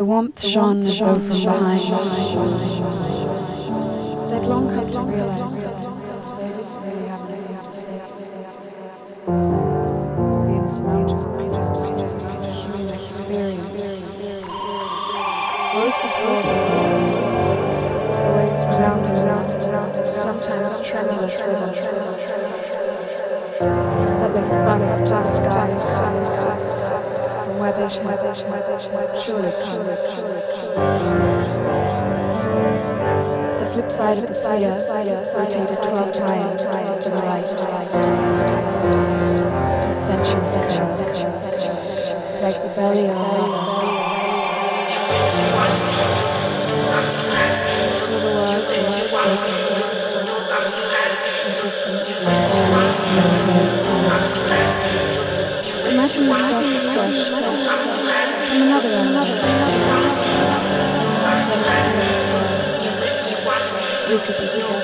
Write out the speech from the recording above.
The warmth shone as though from behind. They'd long come to realize that they didn't really have anything to say. The insurmountable collapse was a human experience. Before. The waves resounded, sometimes tremulous rhythm. That looked back up to the skies from surely come. The flip side of the sphere rotated 12 times to the right. And centuries curved, like the belly of a. Still the words not spoken. Distance, Imagine yourself another We could be together.